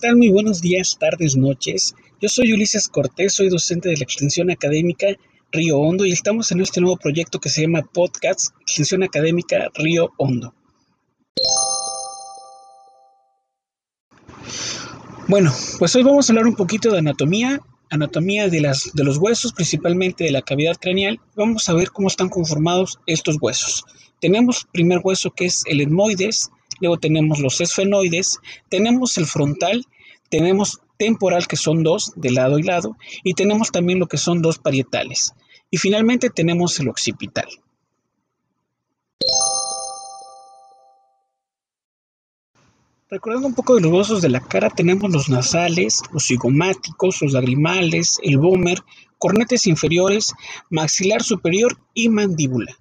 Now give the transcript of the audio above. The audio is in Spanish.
tal? Muy buenos días, tardes, noches. Yo soy Ulises Cortés, soy docente de la extensión académica Río Hondo y estamos en este nuevo proyecto que se llama Podcast Extensión Académica Río Hondo. Bueno, pues hoy vamos a hablar un poquito de anatomía, anatomía de, las, de los huesos, principalmente de la cavidad craneal. Vamos a ver cómo están conformados estos huesos. Tenemos primer hueso que es el etmoides, luego tenemos los esfenoides, tenemos el frontal, tenemos temporal que son dos de lado y lado y tenemos también lo que son dos parietales y finalmente tenemos el occipital. Recordando un poco de los huesos de la cara, tenemos los nasales, los cigomáticos, los lagrimales, el bómer, cornetes inferiores, maxilar superior y mandíbula.